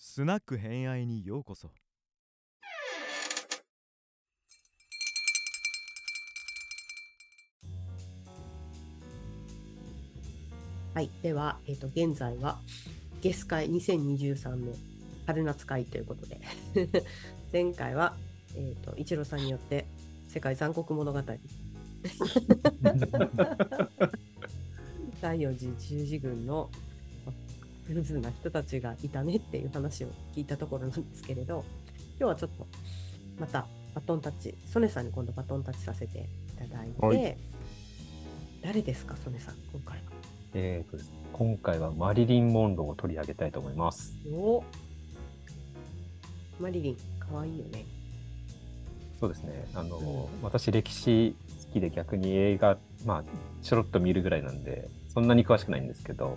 スナック偏愛にようこそ。はい、では、えー、と現在はゲス会2023年春夏会ということで。前回は、えー、と一郎さんによって世界残酷物語。第四次十字軍のクルーズな人たちがいたねっていう話を聞いたところなんですけれど今日はちょっとまたバトンタッチソネさんに今度バトンタッチさせていただいて、はい誰ですかソネさん今回は？えーとですね今回はマリリン・モンローを取り上げたいと思います。おマリリン、かわいいよね。そうですね。あの、うん私歴史好きで逆に映画、まあ、ちょろっと見るぐらいなんで、そんなに詳しくないんですけど、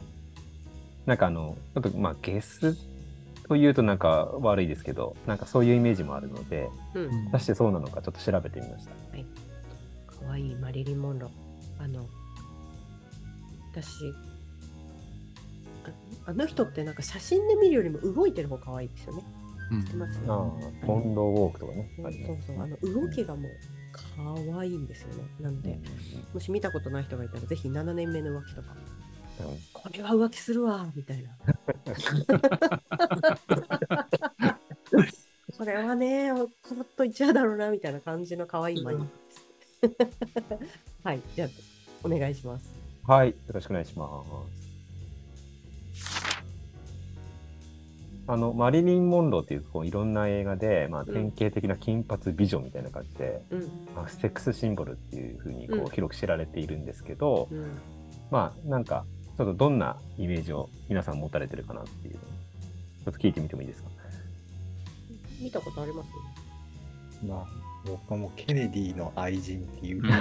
なんかあの、ちょっとまあ、ゲスというとなんか悪いですけど、なんかそういうイメージもあるので、うん、果たしてそうなのかちょっと調べてみました。かわいいマリリン・モンロー。あの、私、ああの人ってなんか写真で見るよりも動いてる方かわいいですよね。知ってます？ああ、ポンドウォークとかね。そうそうそう、あの動きがもうかわいいんですよね。なので、もし見たことない人がいたら、ぜひ7年目の浮気とか、うんうんこれは浮気するわみたいな。これはね、ほっと一話だろうなみたいな感じの可愛いマリンです。はい、じゃあ、お願いします。はい、よろしくお願いします。あのマリリン・モンローっていうこういろんな映画で、まあ、ん典型的な金髪美女みたいな感じで、うん、まあ、セックスシンボルっていうふうにこうんう広く知られているんですけど、うん。まあなんかちょっとどんなイメージを皆さん持たれてるかなっていうのをちょっと聞いてみてもいいですか？見たことあります？まあ、僕はもうケネディの愛人っていう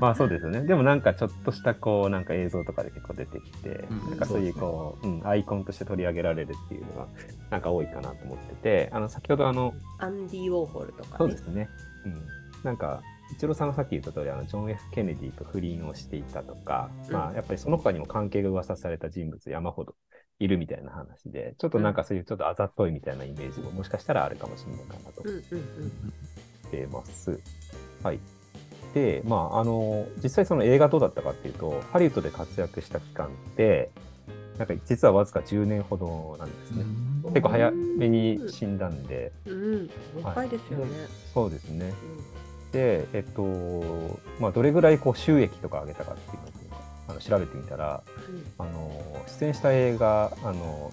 まあそうですよね。でもなんかちょっとしたこうなんか映像とかで結構出てきて、うんなんかそういうこう、うん、アイコンとして取り上げられるっていうのがなんか多いかなと思ってて、あの先ほどあの、アンディ・ウォーホルとかねそうで。すね。うん。なんか、一郎さんがさっき言った通り、あのジョン・ F・ ケネディと不倫をしていたとか、うんまあやっぱりその他にも関係が噂された人物山ほどいるみたいな話で、ちょっとなんかそういうちょっとあざといみたいなイメージももしかしたらあるかもしれないかなとうんうんうん。ってます。はい。で、まあ、あの、実際その映画どうだったかっていうと、ハリウッドで活躍した期間って、なんか実はわずか10年ほどなんですね。結構早めに死んだんで、うん、若いですよね。そうですね。で、えっと、まあ、どれぐらいこう収益とか上げたかっていうのをあの調べてみたら、あの、出演した映画、あの、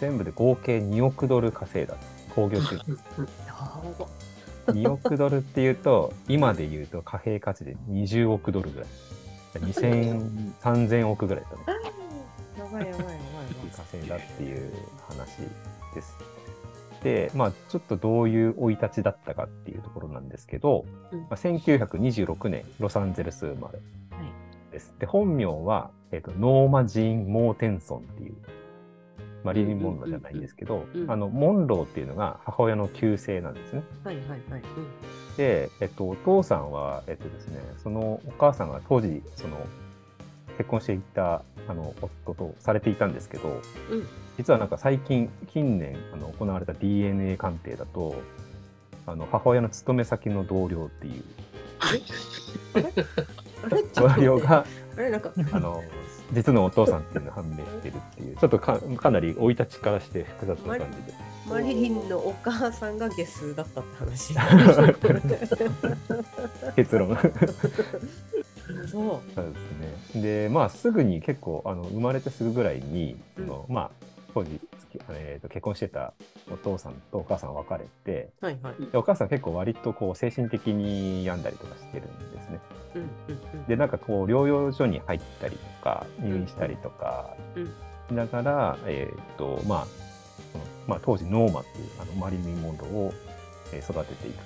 全部で合計2億ドル稼いだ。興行収入。うん。やば2億ドルっていうと、今で言うと貨幣価値で20億ドルぐらい。2000、3000億ぐらいですかね。やばいやばいやばい。稼いだっていう話です。で、まあ、ちょっとどういう生い立ちだったかっていうところなんですけど、うんまあ、1926年、ロサンゼルス生まれはいです。で、本名は、えっとノーマ・ジーン・モーテンソンっていう、マリリン・モンローじゃないんですけど、うんうんあの、モンローっていうのが母親の旧姓なんですね。はいはいはい。で、えっと、お父さんは、えっとですね、そのお母さんが当時、その、結婚していた、あの、夫とされていたんですけど、うん実はなんか最近、近年、あの、行われた DNA 鑑定だと、あの、母親の勤め先の同僚っていう、同僚が、あの、実のお父さんっていうのが判明してるっていう、ちょっとかかなり生い立ちからして複雑な感じで。マリリンのお母さんがゲスだったって話。結論。そう。そうですね。で、まあ、すぐに結構、あの、生まれてすぐぐらいに、その、まあ、当時、えーと結婚してたお父さんとお母さん別れて、はいはい。でお母さん結構割とこう、精神的に病んだりとかしてるんですね。うんうんうん。で、なんかこう、療養所に入ったりとか、入院したりとかうんしながら、えっ、と、まあ、まあ、当時、ノーマっていう、あの、マリリン・モンローを、えー育てていく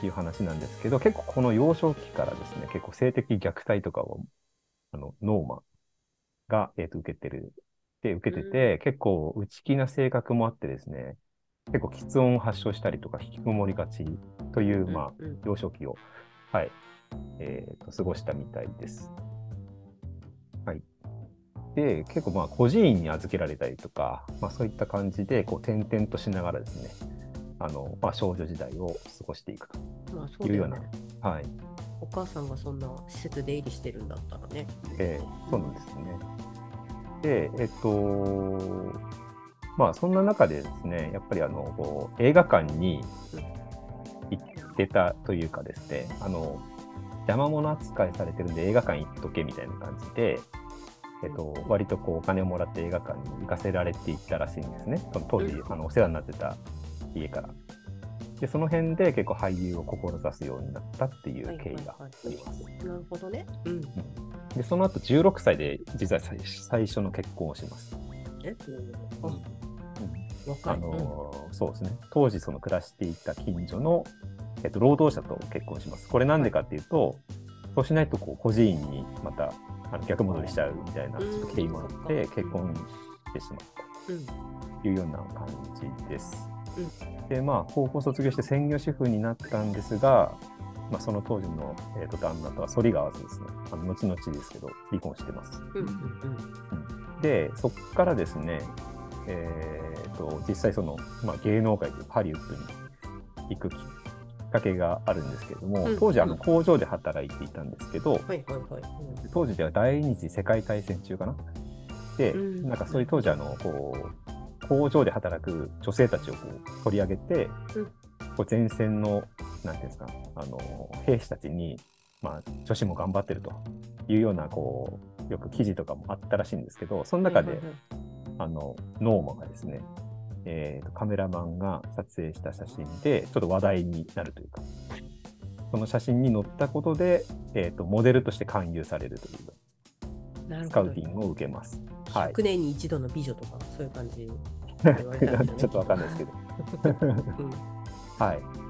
という話なんですけど、結構この幼少期からですね、結構性的虐待とかを、あの、ノーマが、えーと受けてる、で、受けてて、結構内気な性格もあってですね、結構吃音を発症したりとか、引きこもりがちという、まあ、幼少期を、はい、えーと、過ごしたみたいです。はい。で、結構まあ孤児院に預けられたりとか、まあ、そういった感じでこう転々としながらですね、あのまあ、少女時代を過ごしていくというような、だよね。はい、お母さんがそんな施設出入りしてるんだったらね。えーそうなんですね。で、えっと、まあそんな中でですね、やっぱりあの映画館に行ってたというかですね、あの邪魔者扱いされてるんで映画館行っとけみたいな感じで、えっと、割とこうお金をもらって映画館に行かせられていったらしいんですね。その当時うんあのお世話になってた家から。で、その辺で結構俳優を志すようになったっていう経緯があります。なるほどね。うん。で、その後16歳で実は最最初の結婚をします。え？あうん。あのーそうですね。当時その暮らしていた近所の、えっと、労働者と結婚します。これなんでかっていうと、そうしないとこう孤児院にまたあの逆戻りしちゃうみたいなちょっと経緯もあって結婚してしまっうん。うんたというような感じです。で、まあ、高校卒業して専業主婦になったんですが、まあ、その当時の、えー、と旦那とは反りが合わずですね、あの後々ですけど、離婚してます。うんうんうん。で、そこからですね、えーと実際その、まあ、芸能界というハリウッドに行くきっかけがあるんですけれども、うん当時あのうん工場で働いていたんですけど、はいはいはい。当時では第二次世界大戦中かな。で、うんなんかそういう当時あのこう工場で働く女性たちをこう取り上げて、うんこう前線のなんていうんですかあの兵士たちに、まあ、女子も頑張ってるというようなこうよく記事とかもあったらしいんですけどその中で、あのノーマがですね、えーとカメラマンが撮影した写真でちょっと話題になるというかその写真に載ったことで、えー、とモデルとして勧誘されるというスカウティングを受けます。はい100年に一度の美女とか、そういう感じ。ちょっとわかんないですけど。うん はい。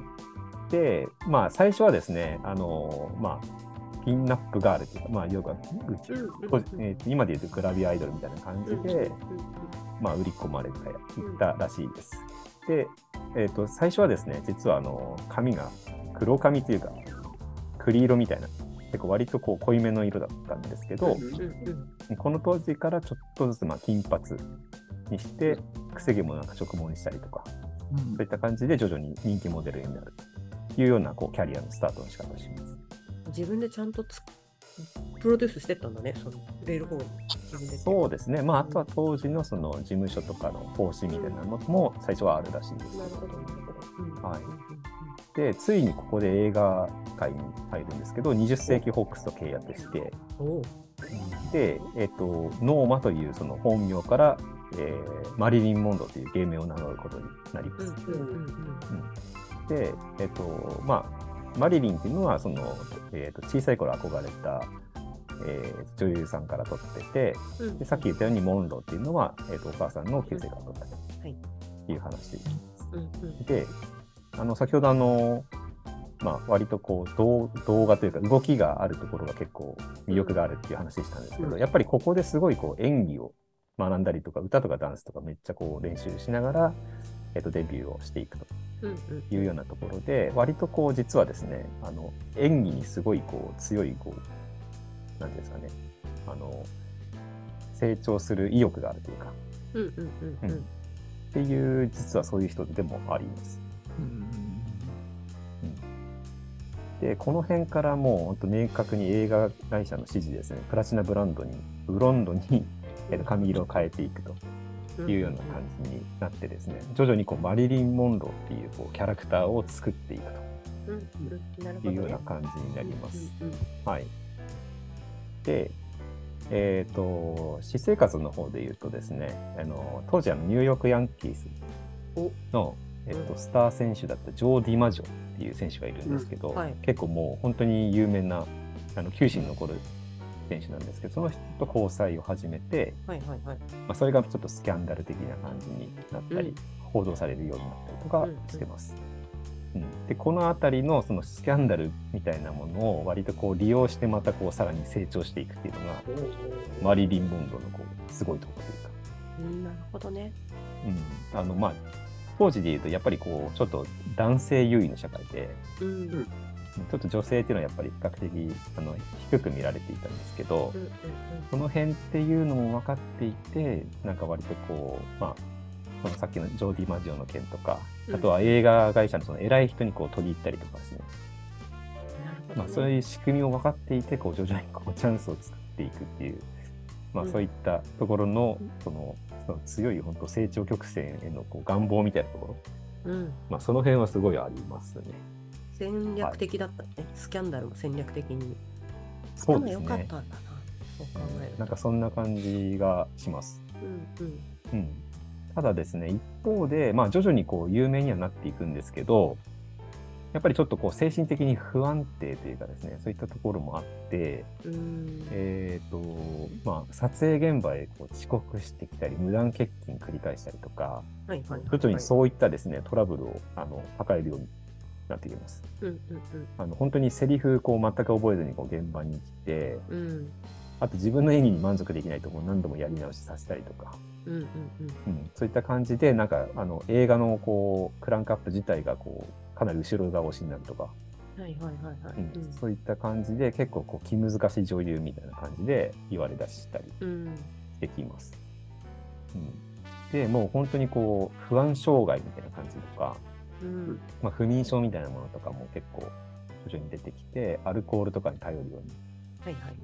で、まあ、最初はですね、あのまあ、ピンナップガールというか、まあ、よく、えー今で言うとグラビアアイドルみたいな感じで、うんまあ、売り込まれていったらしいです。で、えー、と最初はですね、実はあの髪が黒髪というか、栗色みたいな、結構割とこう濃いめの色だったんですけど、うんうんこの当時からちょっとずつまあ金髪にして、くせ毛もなんか直毛にしたりとか、そういった感じで徐々に人気モデルになる。というようなこうキャリアのスタートの仕方をします。自分でちゃんとつプロデュースしてったんだね、その売れる方に。自分で。そうですね、まあ、あとは当時のその事務所とかの方針みたいなのも最初はあるらしいんですけど。なるほど、なるほど。うん。はい。で、ついにここで映画界に入るんですけど、20世紀ホックスと契約して、で、えっと、ノーマというその本名から、えーマリリン・モンローという芸名を名乗ることになります。えっと、まあ、マリリンっていうのは、その、えっと、小さい頃憧れた、えー女優さんから取ってて、うん。でさっき言ったようにモンローっていうのは、えっと、お母さんの旧姓から取ったはいという話。うんうん。で、あの、先ほどあの、まあ、割とこう動動画というか動きがあるところが結構魅力があるっていう話したんですけど、うん。やっぱりここですごいこう演技を学んだりとか歌とかダンスとかめっちゃこう練習しながら、えっと、デビューをしていくというようなところで割とこう実はですねあの演技にすごいこう強いこうなんていうんですかねあの成長する意欲があるというかうんうんうんうん。っていう実はそういう人でもあります。で、この辺からもう本当明確に映画会社の指示ですね、プラチナブランドに、ブロンドにえーと髪色を変えていくというような感じになってですね、徐々にこうマリリン・モンローっていうこうキャラクターを作っていくと。いうような感じになります。はい。で、えっ、と、私生活の方で言うとですね、あの当時あのニューヨークヤンキースの、えっとスター選手だったジョー・ディマジョっていう選手がいるんですけど、うん。はい。結構もう本当に有名なあの球史に残る選手なんですけど、その人と交際を始めて、はいはいはい。まあ、それがちょっとスキャンダル的な感じになったり、うん。報道されるようになったりとかうんしてます。うん。でこの辺りのそのスキャンダルみたいなものを割とこう利用してまたこうさらに成長していくっていうのがマリリン・モンローのこうすごいところというか、うんなるほどね。うん、あのまあ当時で言うとやっぱりこうちょっと男性優位の社会でうんちょっと女性っていうのはやっぱり比較的あの低く見られていたんですけど、うんうんその辺っていうのも分かっていて、なんか割とこう、まあ、そのさっきのジョーディ・マジオの件とか、うん。あとは映画会社のその偉い人にこう取り入ったりとかですね、なるほどね。まあ、そういう仕組みを分かっていて、こう徐々にこうチャンスを作っていくっていう、まあ、うん。そういったところのうん。そのその強い本当成長曲線へのこう願望みたいなところ、うん、まあ、その辺はすごいありますね。戦略的だったね、スキャンダルも戦略的に。そうですねかったんだな。そう考えると。なんかそんな感じがします。うんうんうん、ただですね、一方で、まあ、徐々にこう有名にはなっていくんですけど、やっぱりちょっとこう精神的に不安定というかですね、そういったところもあって、うんえーとまあ、撮影現場へこう遅刻してきたり、無断欠勤繰り返したりとか、はいはいはい。徐々にそういったですね、トラブルをあの抱えるようになってきます。うんうんあの本当にセリフこう全く覚えずにこう現場に来て、うん。うんあと自分の演技に満足できないとこう何度もやり直しさせたりとか、うんうんうん、そういった感じで、なんかあの映画のこうクランクアップ自体がこうかなり後ろ倒しになるとか、うん。はいはいはい。はい。うん。そういった感じで結構こう気難しい女優みたいな感じで言われ出したりうん。してきます。うん、でもう本当にこう不安障害みたいな感じとか、うんまあ、不眠症みたいなものとかも結構徐々に出てきてアルコールとかに頼るように。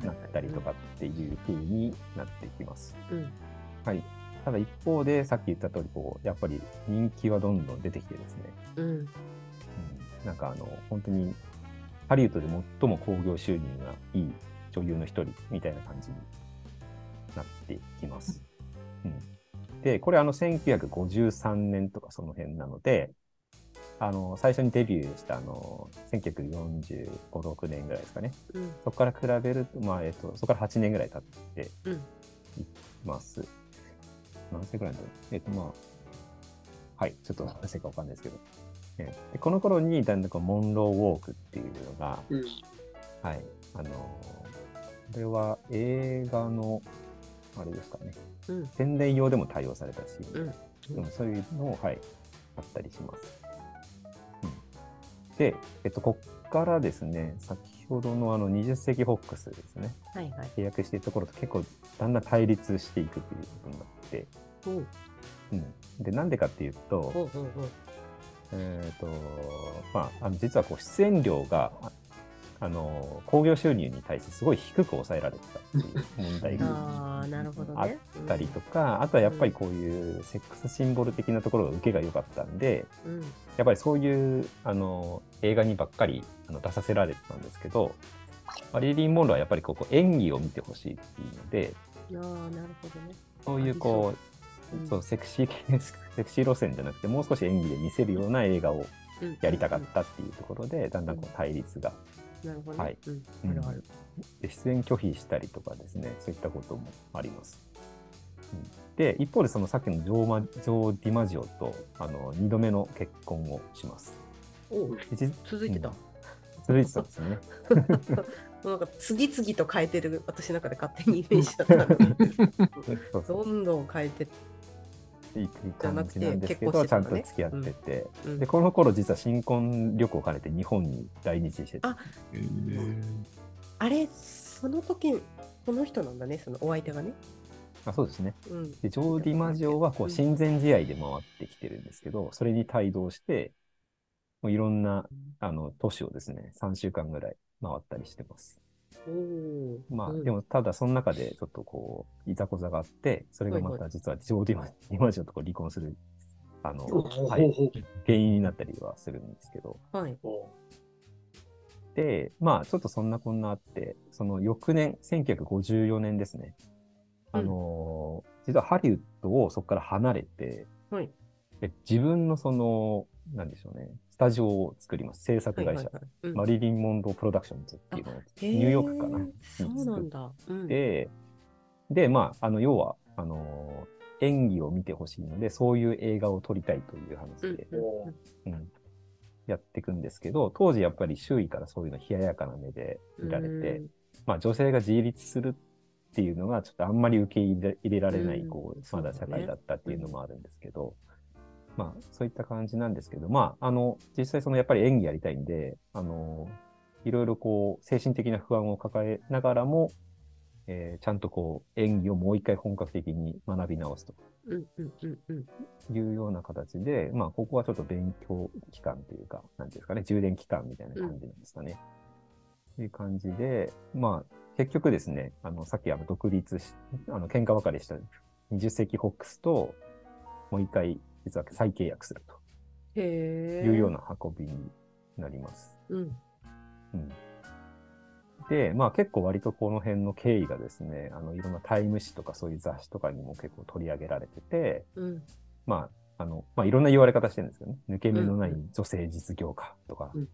なったりとかっていう風になってきます。うん。はい。ただ一方で、さっき言った通り、こう、やっぱり人気はどんどん出てきてですね、うん。うん、なんかあの、本当に、ハリウッドで最も興行収入がいい女優の一人みたいな感じになってきます。うん、で、これあの、1953年とかその辺なので、あの、最初にデビューしたあの、1945、6年ぐらいですかね。うん。そこから比べると、まあ、えっと、そこから8年ぐらい経ってうん。います。何歳ぐらいなんだろう。えっと、まあ、はい、ちょっと何歳かわかんないですけど。えでこの頃に、だんだんこうモンローウォークっていうのが、うんはい、あのーこれは映画の、あれですかね、うん。宣伝用でも対応されたし、うんうんそういうのも、はい、あったりします。うん、で、えっと、こっからですね、先ほどのあの20世紀フォックスですね、はいはい。契約しているところと結構だんだん対立していくということになって、おううん、で、なんでかっていうと、おうおうおう。えっ、と、まあ、あの実はこう出演料が、ああの、興行収入に対してすごい低く抑えられてたっていう問題があっね。たりとか、あとはやっぱりこういうセックスシンボル的なところが受けが良かったんで、うん。やっぱりそういうあの映画にばっかりあの出させられてたんですけど、マリリン・モンローはやっぱりここ演技を見てほしいっていうので、ああ、なるほどね。そういうこうそうセクシー系、セクシー路線じゃなくて、もう少し演技で見せるような映画をうんやりたかったっていうところで、だんだんこう対立が、なるほどね。はいうん。うんあるある。で出演拒否したりとかですね、そういったこともあります。うんで、一方でそのさっきのジョーマジョー・ディマジオとあの2度目の結婚をします。お続いてた。うん続いてたんですよね。なんか次々と変えてる私の中で勝手にイメージだった どんどん変えていく感じなんですけど、じゃなくてちゃんと付き合ってて、うん。で、この頃実は新婚旅行を兼ねて日本に来日してて、ああれその時この人なんだねそのお相手がね。あそうですね。うん。で、ジョーディ・マジオはこううん親善試合で回ってきてるんですけど、それに帯同して、もういろんなあの都市をですね、3週間ぐらい回ったりしてます。まあ、うん。でも、ただその中でちょっとこう、いざこざがあって、それがまはいはた実はジョーディマ・ディマジオとこう離婚する、あの、おはい、原因になったりはするんですけど、はい。で、まあ、ちょっとそんなこんなあって、その翌年、1954年ですね。あのー実はハリウッドをそこから離れて、はい。で自分のその、なんでしょうね、スタジオを作ります。制作会社。マリリン・モンロー・プロダクションズっていうのを、ニューヨークかな。そうなんだ、うん、で、で、まあ、あの、要は、あのー演技を見てほしいので、そういう映画を撮りたいという話で、うんうんやっていくんですけど、当時やっぱり周囲からそういうの冷ややかな目で見られて、うん。まあ女性が自立するっていうのがちょっとあんまり受け入れられない、うん。こう、まだ社会だったっていうのもあるんですけど、まあそういった感じなんですけど、まああの、実際そのやっぱり演技やりたいんで、あの、いろいろこう、精神的な不安を抱えながらも、えーちゃんとこう、演技をもう一回本格的に学び直すとうんうんうんうん。いうような形で、まあ、ここはちょっと勉強期間というか、なんですかね、充電期間みたいな感じなんですかね。という感じで、まあ、結局ですね、あの、さっきあの、独立し、あの、喧嘩別れした20世紀ホックスと、もう一回、実は再契約する。というような運びになります。うん。うん。で、まあ結構割とこの辺の経緯がですね、あの、いろんなタイム誌とかそういう雑誌とかにも結構取り上げられてて、うん。まあ、あの、まあいろんな言われ方してるんですけどね。抜け目のない女性実業家とか、うん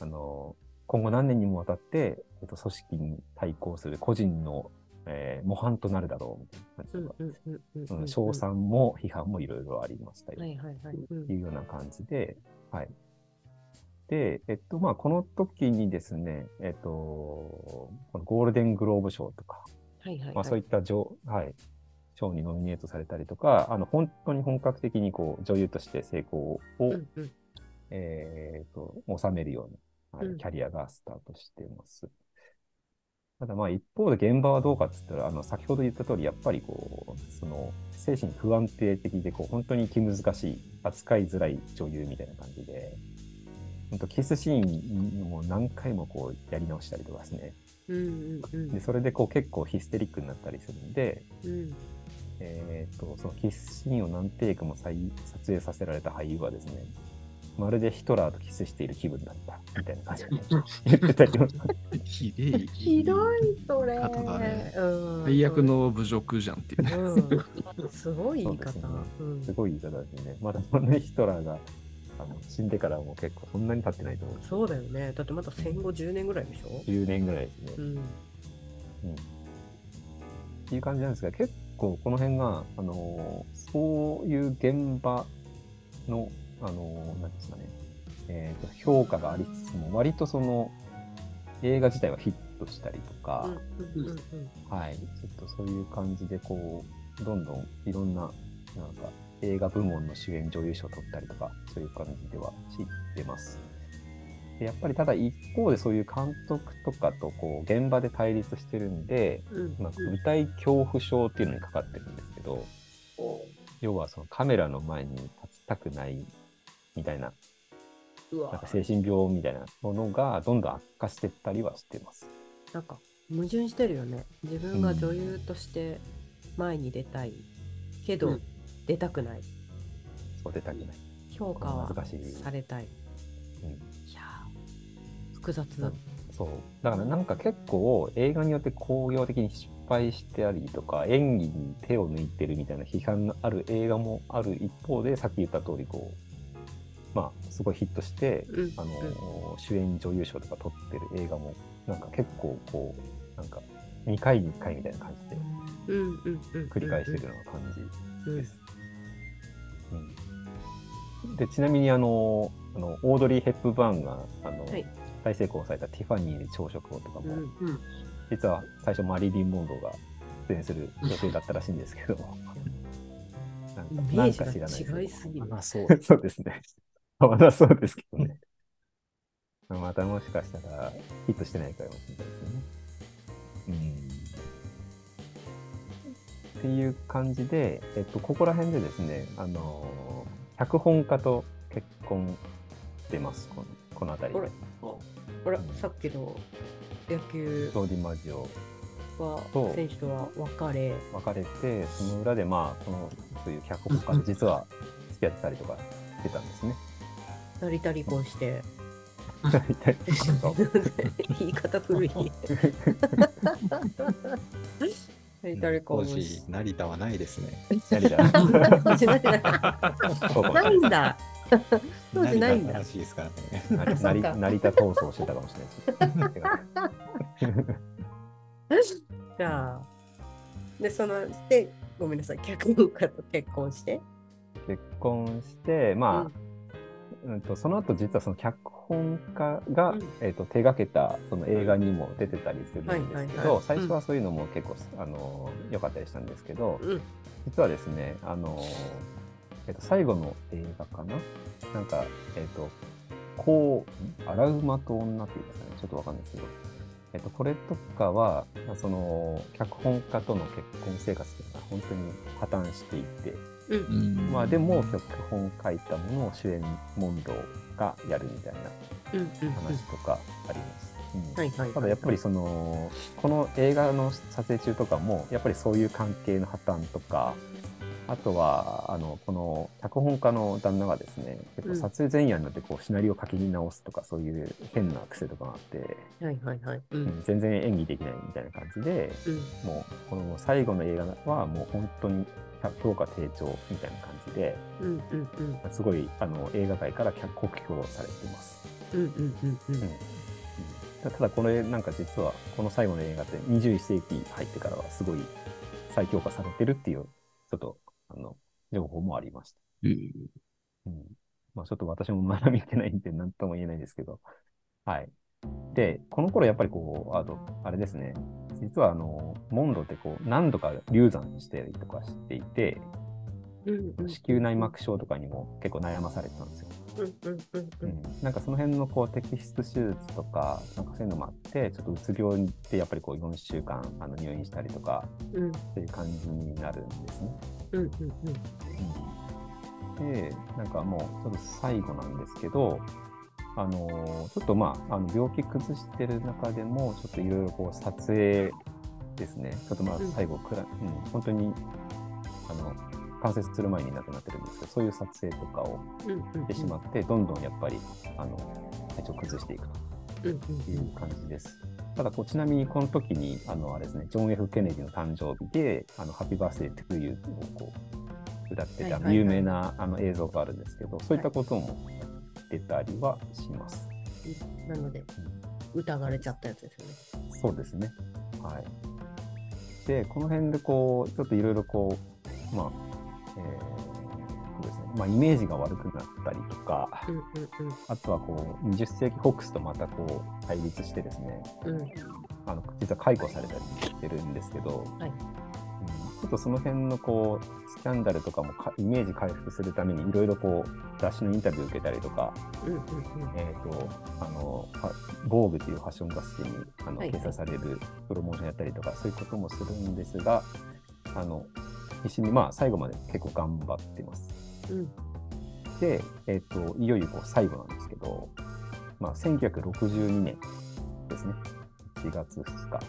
あの、今後何年にもわたって、えっと、組織に対抗する個人の、えー模範となるだろうみたいな感じと賛も批判もいろいろありましたよ。はいはいはい。うような感じで、はい。で、えっと、まあ、この時にですね、えっと、このゴールデングローブ賞とか、はいはいはい。まあ、そういった賞、はい、賞にノミネートされたりとか、あの、本当に本格的にこう、女優として成功を、うんうん。えっと、収めるような、はいうんキャリアがスタートしています。ただまあ一方で現場はどうかって言ったら、あの、先ほど言った通り、やっぱりこう、その、精神不安定的で、こう、本当に気難しい、扱いづらい女優みたいな感じで、本当キスシーンも何回もこう、やり直したりとかですね。うんうんうんで、それでこう、結構ヒステリックになったりするんで、うん。えっと、そのキスシーンを何テイクも再撮影させられた俳優はですね、まるでヒトラーとキスしている気分だった、みたいな感じで言ってたりもひでえ。ひどい、それ。方だねうん。最悪の侮辱じゃんっていうね。うん。すごい言い方すね。うんすごい言い方ですね。まだそんなヒトラーがあの死んでからも結構そんなに経ってないと思うんですそうだよね。だってまだ戦後10年ぐらいでしょ？10年ぐらいですね。うん。っていう感じなんですが、結構この辺が、あのーそういう現場の、あのーなんですかね、えーと、評価がありつつも、割とその映画自体はヒットしたりとか、はい、ちょっとそういう感じで、こう、どんどんいろんな、なんか、映画部門の主演女優賞を取ったりとか、そういう感じでは知ってます。でやっぱりただ一方でそういう監督とかとこう現場で対立してるんで、うんまあ、舞台恐怖症っていうのにかかってるんですけど、要はそのカメラの前に立ちたくないみたいな、なんか精神病みたいなものがどんどん悪化していったりはしてます。なんか矛盾してるよね。自分が女優として前に出たいけど、うん。出たくない。そう出たくない。評価は難しい。されたい。うん。いやー複雑。うんそう。だからなんか結構映画によって工業的に失敗してありとか、演技に手を抜いてるみたいな批判のある映画もある一方で、さっき言った通りこう、まあ、すごいヒットして、うん。あの、主演女優賞とか取ってる映画も、なんか結構こう、なんか2回に1回みたいな感じでうんうんうん。うん繰り返してるような感じうんです。うん、でちなみにあのあのオードリー・ヘップバーンがあの、はい。大成功されたティファニーで朝食をとかも、うん実は最初マリリン・モンローが出演する予定だったらしいんですけど なんかなんか知らないジが違いすぎる。まあそう。そうですね。まだそうですけどね。またもしかしたらヒットしてないかもしれないですね。うん。っていう感じで、えっと、ここら辺でですね、あのー脚本家と結婚してます、このこの辺りあれ？で。あれ？さっきの野球ジョーディ・マジオは選手とは別れ別れて、その裏でまあ、この、そういう脚本家と実は付き合ってたりとかしてたんですね。成田離婚して。大体そう言い方古い。成田離当婚し時、成田はないですね。成田当時ないんだ当時ないんだ成田らしいですからね。成田闘争してたかもしれないです。じゃあ。でそのでごめんなさい。脚本家と結婚して。結婚して、まあ、うんとその後実はその脚本家が、うん。えー、と手がけたその映画にも出てたりするんですけど、最初はそういうのも結構あの良かったりしたんですけど、うん。実はですねあの、えー、と最後の映画かな？なんか、えー、とこう、アラウマと女っていうんですかね、ちょっとわかんないですけど、えっと、これとかは、まあその、脚本家との結婚生活というのが本当に破綻していて、うん。うんまあでも脚本書いたものを主演モンドがやるみたいな話とかあります。ただやっぱりそのこの映画の撮影中とかもやっぱりそういう関係の破綻とかあとはあのこの脚本家の旦那がですね結構撮影前夜になってこうシナリオを書き直すとかそういう変な癖とかがあって、はいはいはい。ううんん全然演技できないみたいな感じでうん。もうこの最後の映画はもう本当に評価低調みたいな感じでうんうんうんすごいあの映画界から酷評されてます。うんうんうんうんうんただこれなんか実はこの最後の映画って21世紀入ってからはすごい再評価されてるっていうちょっとあの情報もありました。うんうんまあ、ちょっと私もまだ見てないんで何とも言えないですけど。はい。で、この頃やっぱりこう、あと、あれですね。実はあの、モンドってこう、何度か流産してたりとかしていて、うんうん子宮内膜症とかにも結構悩まされてたんですよ。なんかその辺のこう摘出手術とか、なんかそういうのもあって、ちょっとうつ病でやっぱりこう4週間あの入院したりとか、うん。そういう感じになるんですね。うん。うん。で、なんかもうちょっと最後なんですけど、あのーちょっとまあ、あの病気崩してる中でも、ちょっといろいろこう撮影ですね、ちょっとまあうん。最後くら、うん、本当に、あの、完成する前に亡くなってるんですけど、そういう撮影とかをうんうんうん。してしまって、どんどんやっぱり、あの、体調崩していくうんという感じです。ただこう、ちなみにこの時に、あの、あれですね、ジョン・ F・ ケネディの誕生日で、あの、ハッピーバースデー・トゥー・ユーをこう、歌ってた、有名なあの映像があるんですけど、そういったことも出たりはします。なので疑われちゃったやつですよね。そうですね。はい。で、この辺でこう、ちょっといろいろこう、まあ、えーそうですね、まあ、イメージが悪くなったりとか、うんうんあとはこう、20世紀フォックスとまたこう、対立してですね、うんうんあの実は解雇されたりしてるんですけど、とその辺のこうスキャンダルとかもかイメージ回復するためにいろいろこう雑誌のインタビュー受けたりとか、うんうんうんえー、とあのはボーグというファッション雑誌にあのはい掲載されるプロモーションやったりとか、そういうこともするんですがあの必死にまあ最後まで結構頑張ってます。うんで、えっといよいよこう最後なんですけど、まあ、1962年ですね、1月2日。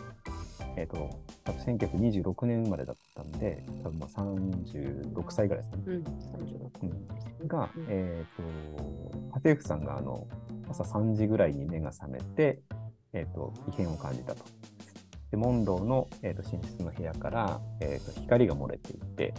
えっと、多分1926年生まれだったんで、多分まあ36歳ぐらいですね。うん36うんがうん、えっ、と、家政婦さんがあの朝3時ぐらいに目が覚めて、えっ、と、異変を感じたと。で、モンローの、えー、と寝室の部屋から、えー、と光が漏れていて、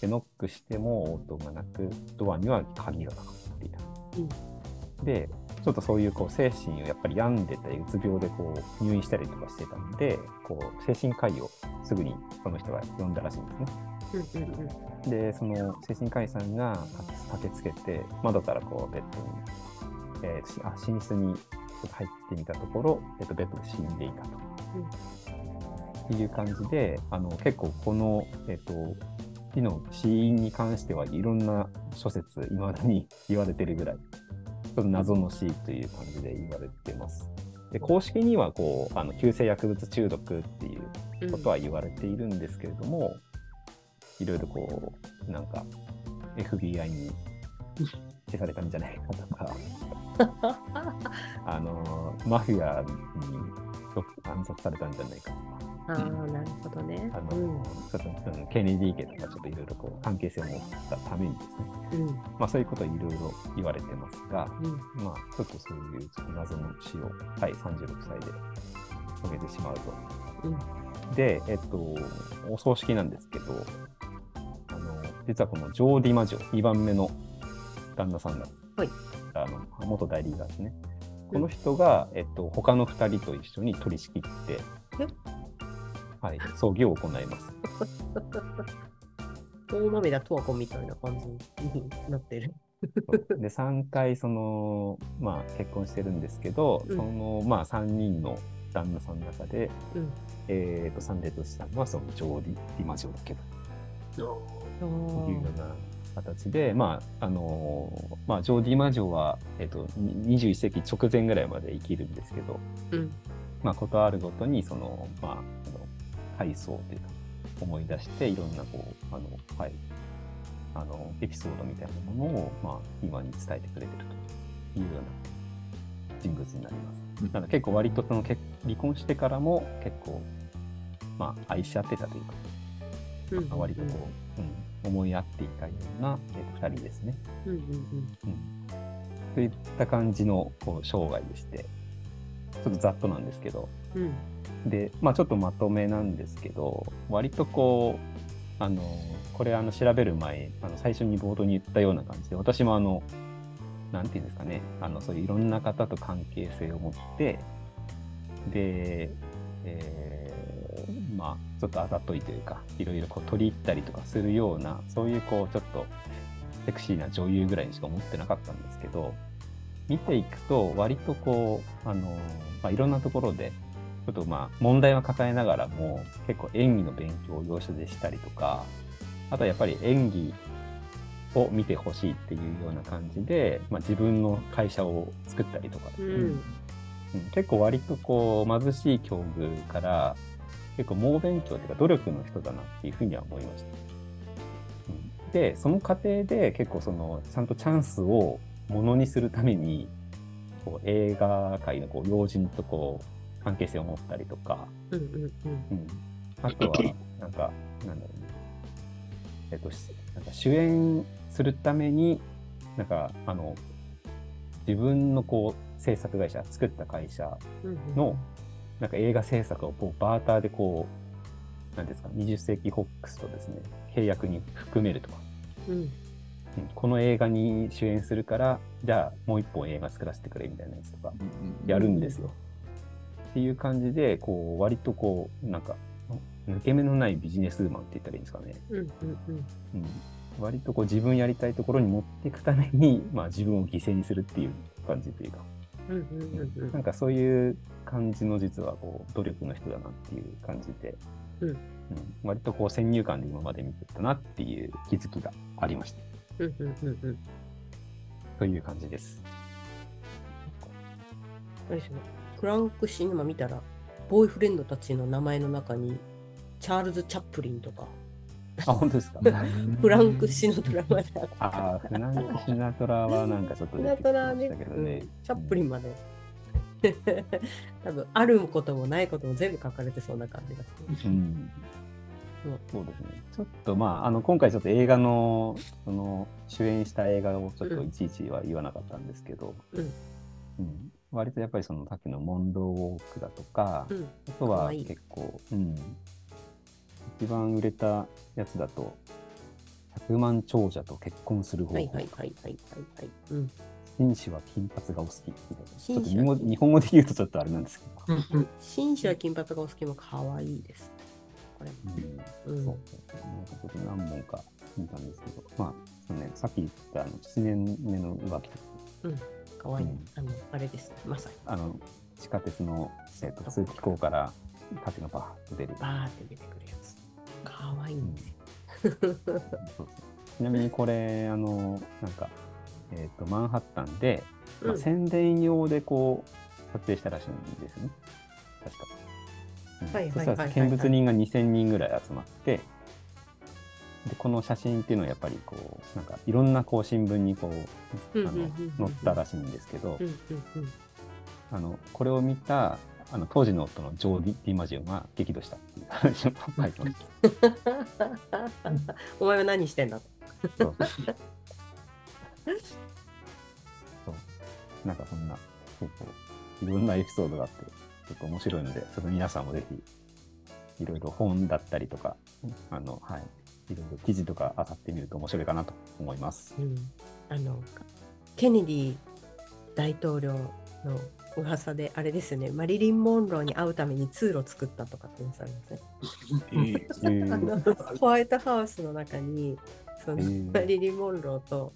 で、ノックしても応答がなく、ドアには鍵がかかっていた。で、ちょっとそういうこう精神をやっぱり病んでて、うつ病でこう入院したりとかしてたんで、こう精神科医をすぐにその人が呼んだらしいんですね。で、その精神科医さんが駆けつけて、窓からこうベッドに、えーしあ寝室にちょっと入ってみたところ、えっとベッドで死んでいたと。っていう感じで、あの結構この、えっと死の死因に関してはいろんな諸説、いまだに言われてるぐらい、ちょっと謎の死という感じで言われてます。で公式にはこうあの急性薬物中毒っていううんことは言われているんですけれども、いろいろこう、なんか、FBI に消されたんじゃないかとか、あの、マフィアに暗殺されたんじゃないかとか、ああなるほどね。あの、うん。ちょっと、うんケネディ家とかちょっといろいろこう関係性を持ったためにですね、うん。まあそういうことをいろいろ言われてますが、うん。まあちょっとそういう謎の死を、はい、36歳で遂げてしまうと。うん。で、えっと、お葬式なんですけど、あの、実はこのジョー・ディマジョ、2番目の旦那さんだはい。あの、元代理ガーですね。この人が、えっと、他の2人と一緒に取り仕切って、はい、葬儀を行います。大豆田十和子みたいな感じになってる。で、3回、その、まあ、結婚してるんですけど、うん。その、まあ、3人の旦那さんの中で、うん。えっと、参列したのは、そのジョー・ディディマジョだけど、あというような形で、まああのまあ、ジョーディ・マジョは、えっと、に21世紀直前ぐらいまで生きるんですけど、うん。まあ、ことあるごとにその、まあ、回想というか思い出していろんなこうあの、はい、あのエピソードみたいなものを、まあ、今に伝えてくれてるというような人物になります。うん。なので結構割とその結離婚してからも結構、まあ、愛し合ってたというか、うんまあ割とこう、うん、思い合っていたような、えーと2人ですね。うんうんうん、といった感じのこう生涯でして、ちょっとざっとなんですけど、うんうんで、まあちょっとまとめなんですけど、割とこう、あの、これあの調べる前、あの最初に冒頭に言ったような感じで、私もあの、なんていうんですかね、あの、そういういろんな方と関係性を持って、で、えーまあちょっとあざといというか、いろいろこう取り入ったりとかするような、そういうこう、ちょっとセクシーな女優ぐらいにしか思ってなかったんですけど、見ていくと、割とこう、あの、まあ、いろんなところで、ょっとまあ問題は抱えながらも結構演技の勉強を要所でしたりとか、あとはやっぱり演技を見てほしいっていうような感じで、まあ、自分の会社を作ったりとか、うん。うん。結構割とこう貧しい境遇から結構猛勉強というか努力の人だなっていうふうには思いました。うん。で、その過程で結構そのちゃんとチャンスをものにするためにこう映画界のこう要人とこう関係性を持ったりとか、うんうんうん。うん、あとはなんかなんだろうね。えっとしなんか主演するためになんかあの自分のこう制作会社作った会社うんうん。のなんか映画制作をこうバーターでこうなんですか20世紀ホックスとですね契約に含めるとか、うん。うん。この映画に主演するからじゃあもう一本映画作らせてくれみたいなやつとかやるんですよ。っていう感じでこう割とこうなんか抜け目のないビジネスウーマンって言ったらいいんですかね。うんうんうん。うん、割とこう自分やりたいところに持っていくために、まあ、自分を犠牲にするっていう感じというか、うんうんうんうん。なんかそういう感じの実はこう努力の人だなっていう感じで、うん。割とこう先入観で今まで見てたなっていう気づきがありましたうんうんうんうん。という感じです。あれですよねクランクシネマ見たらボーイフレンドたちの名前の中にチャールズ・チャップリンとか。あ、本当ですか？フランク・シノトラまであああ、フランク・シナトラはなんかちょっと出てきまトラねしたけどね。うんチャップリンまで。多分あることもないことも全部書かれてそうな感じがする。うん。う。んそうですね。ちょっとまあ、あの今回ちょっと映画のその主演した映画をちょっといちいちは言わなかったんですけど、うん。うん割とやっぱりそのさっきのモンローウォークだとか、うん。あとは結構、うん、一番売れたやつだと、100万長者と結婚する方法、はいはいはいはいはいはい。うん。紳士は金髪がお好き。みたいな。ちょっと日本語日本語で言うとちょっとあれなんですけど。紳士は金髪がお好きも可愛いです。これ。うん。うん。そう。何本か見たんですけど、まあ、そうね、さっき言ってたあの7年目の浮気とか、可愛い、うんあの、あれです。まさに。あの、地下鉄の、えっと通気口から風がバーッと出る。バーって出てくるやつ。可愛いんですよ。そうそうちなみにこれ、あの、なんか、えっ、と、マンハッタンで、まあ、うん宣伝用でこう、撮影したらしいんですね。確か。うんはいはいはいはいら見物人が2000人ぐらい集まって、で、この写真っていうのはやっぱりこう、なんかいろんなこう新聞にこう、あの載ったらしいんですけどう、んうんうん。あの、これを見た、あの当時の夫のジョー・ディ・ディマジオが激怒したっていう話を書いてました。お前は何してんだと。そうそうなんかそんな、結構、いろんなエピソードがあって、ちょっと面白いので、ちょっと皆さんもぜひ、いろいろ本だったりとか、あの、はい、いろいろ記事とか漁ってみると面白いかなと思います。うん、あのケネディ大統領の噂であれですよねマリリン・モンローに会うために通路を作ったとかって言わされますね。えー ホワイトハウスの中にその、えーマリリン・モンローと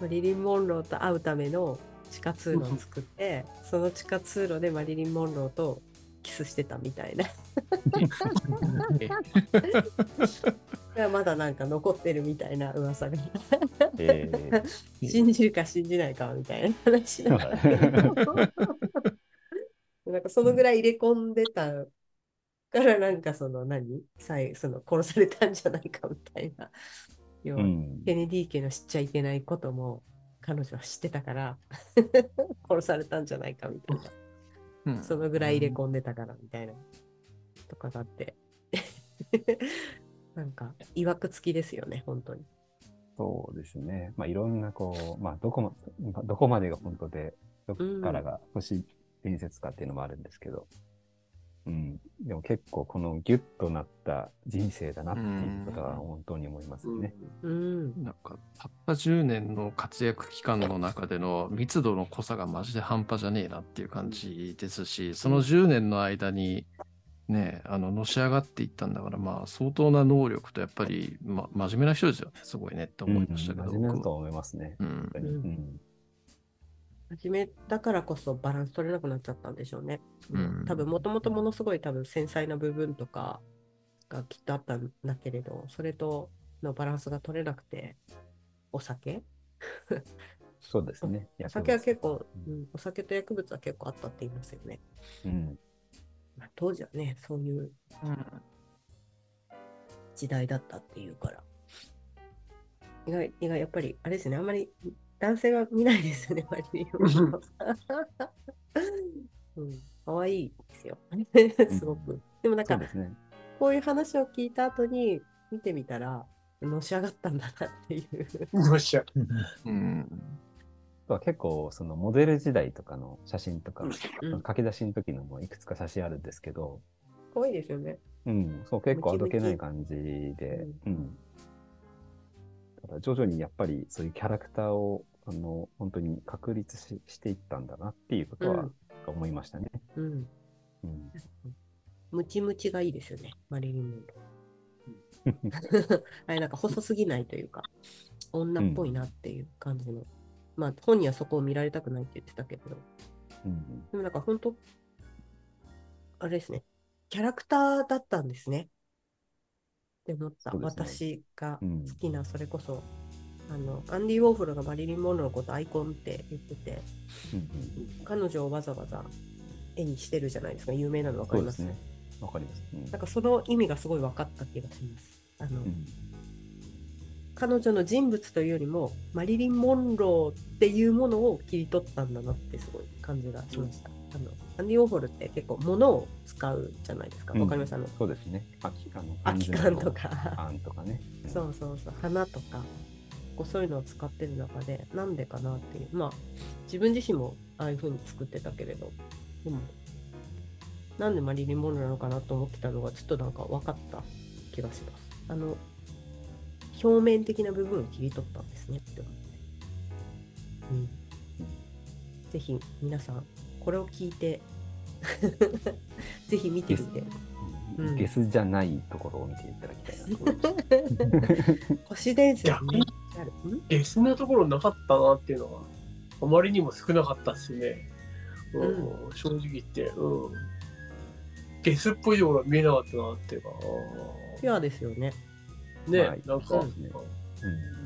マリリン・モンローと会うための地下通路を作ってその地下通路でマリリン・モンローとキスしてたみたいな。やまだなんか残ってるみたいな噂が。えー。信じるか信じないかみたいな話だ なんかそのぐらい入れ込んでたからなんかその何？最その殺されたんじゃないかみたいな。要はうん。ケネディ家の知っちゃいけないことも彼女は知ってたから。殺されたんじゃないかみたいな。うんそのぐらい入れ込んでたからみたいな。とかがあって。なんか、いわくつきですよね、本当に。そうですね。まあ、いろんな、こう、まあ、どこま、まあどこまでが本当で、どこからが都市伝説かっていうのもあるんですけど、うん。でも結構、このギュッとなった人生だなっていうことは本当に思いますね。うん。なんか、たった10年の活躍期間の中での密度の濃さがマジで半端じゃねえなっていう感じですし、その10年の間に、ね、あの、のし上がっていったんだから、まあ、相当な能力と、やっぱり、ま、真面目な人ですよね。すごいねって思いましたけど、真面目だと僕は。思いますね。うんうん真面目だからこそバランス取れなくなっちゃったんでしょうね。うん多分、もともとものすごい多分繊細な部分とかがきっとあったんだけれど、それとのバランスが取れなくて、お酒？そうですね。お酒は結構、ううん、お酒と薬物は結構あったって言いますよね。うん。まあ、当時はね、そういう時代だったっていうから。意外、意外、やっぱり、あれですね、あんまり男性は見ないですよね、マリリンモンローうん、かわいいですよ。すごく。でもなんかそうで、すね。こういう話を聞いた後に見てみたら、のし上がったんだなっていう。よっしゃ。うん。結構、そのモデル時代とかの写真とか、うん、書き出しの時のもいくつか写真あるんですけど、かわいいですよね。うん、そう、結構あどけない感じで、うん。ただ徐々にやっぱりそういうキャラクターを、あの、本当に確立ししていったんだなっていうことは思いましたね。うん。うん。ムチムチがいいですよね、マリリン・モンロー。あれなんか細すぎないというか、女っぽいなっていう感じの。まあ本人はそこを見られたくないって言ってたけど、うんでもなんか本当、あれですね、キャラクターだったんですね。って思った。ね私がうん好きな、それこそ、あの、アンディ・ウォーホルがマリリン・モンローのことアイコンって言ってて、うん彼女をわざわざ絵にしてるじゃないですか。有名なの分かります？ね。わかります。うんなんかその意味がすごい分かった気がします。あの、うん彼女の人物というよりもマリリン・モンローっていうものを切り取ったんだなってすごい感じがしました。あのアンディ・オーホルって結構物を使うじゃないですか。わかります、あのそうですね。空き缶と。か、缶とかね。そうそうそう、花とか、こうそういうのを使ってる中で、なんでかなっていう。まあ、自分自身もああいう風に作ってたけれど、でも、なんでマリリン・モンローなのかなと思ってたのが、ちょっとなんか分かった気がします。あの、表面的な部分を切り取ったんですねって思って。うん。ぜひ皆さん、これを聞いて、ぜひ見てみて。ゲスじゃないところを見ていただきたいなと思いました。都市伝説逆めっにちゃある。んゲスなところなかったなっていうのは、あまりにも少なかったっすね。うん、正直言って、うん。ゲスっぽいところは見えなかったなっていうか。ピュアですよね。ね、はいなんか、ねうん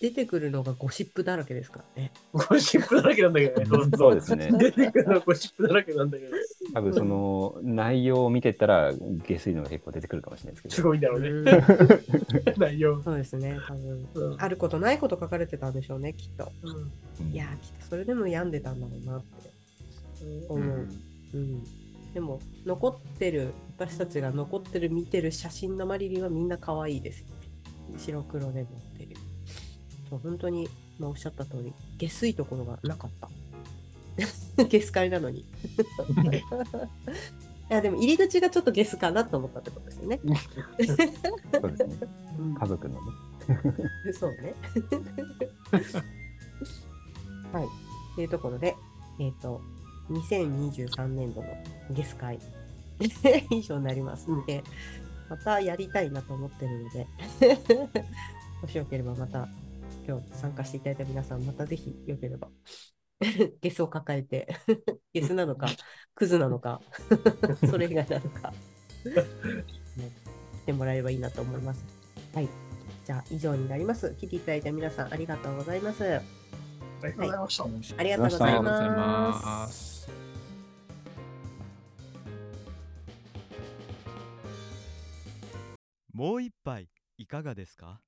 出てくるのがゴシップだらけですからね。ゴシップだらけなんだけどね。う んそうですね。出てくるのはゴシップだらけなんだけど、多分その内容を見てたら、下水のが結構出てくるかもしれないですけど。すごいんだろうね。うん 内容。そうですね、多分。うんあることないこと書かれてたんでしょうね、きっと。うんいやー、きっとそれでも病んでたんだろうなって思う。うん。でも、残ってる、私たちが残ってる見てる写真のマリリンはみんな可愛いです。白黒で持ってる。そう本当に、まあ、おっしゃった通り、下水ところがなかった。ゲス会なのに。いや、でも入り口がちょっとゲスかなと思ったってことですよね。そうですね。うん家族のね。そうね。はい。というところで、えっ、と、2023年度のゲス会以上になりますので、またやりたいなと思ってるので、もしよければまた今日参加していただいた皆さん、またぜひよければ、ゲスを抱えて、ゲスなのか、クズなのか、それ以外なのか、ねってもらえればいいなと思います。はい。じゃあ、以上になります。来ていただいた皆さん、ありがとうございます。ありがとうございました。ありがとうございありがとうございま。す。もう一杯いかがですか？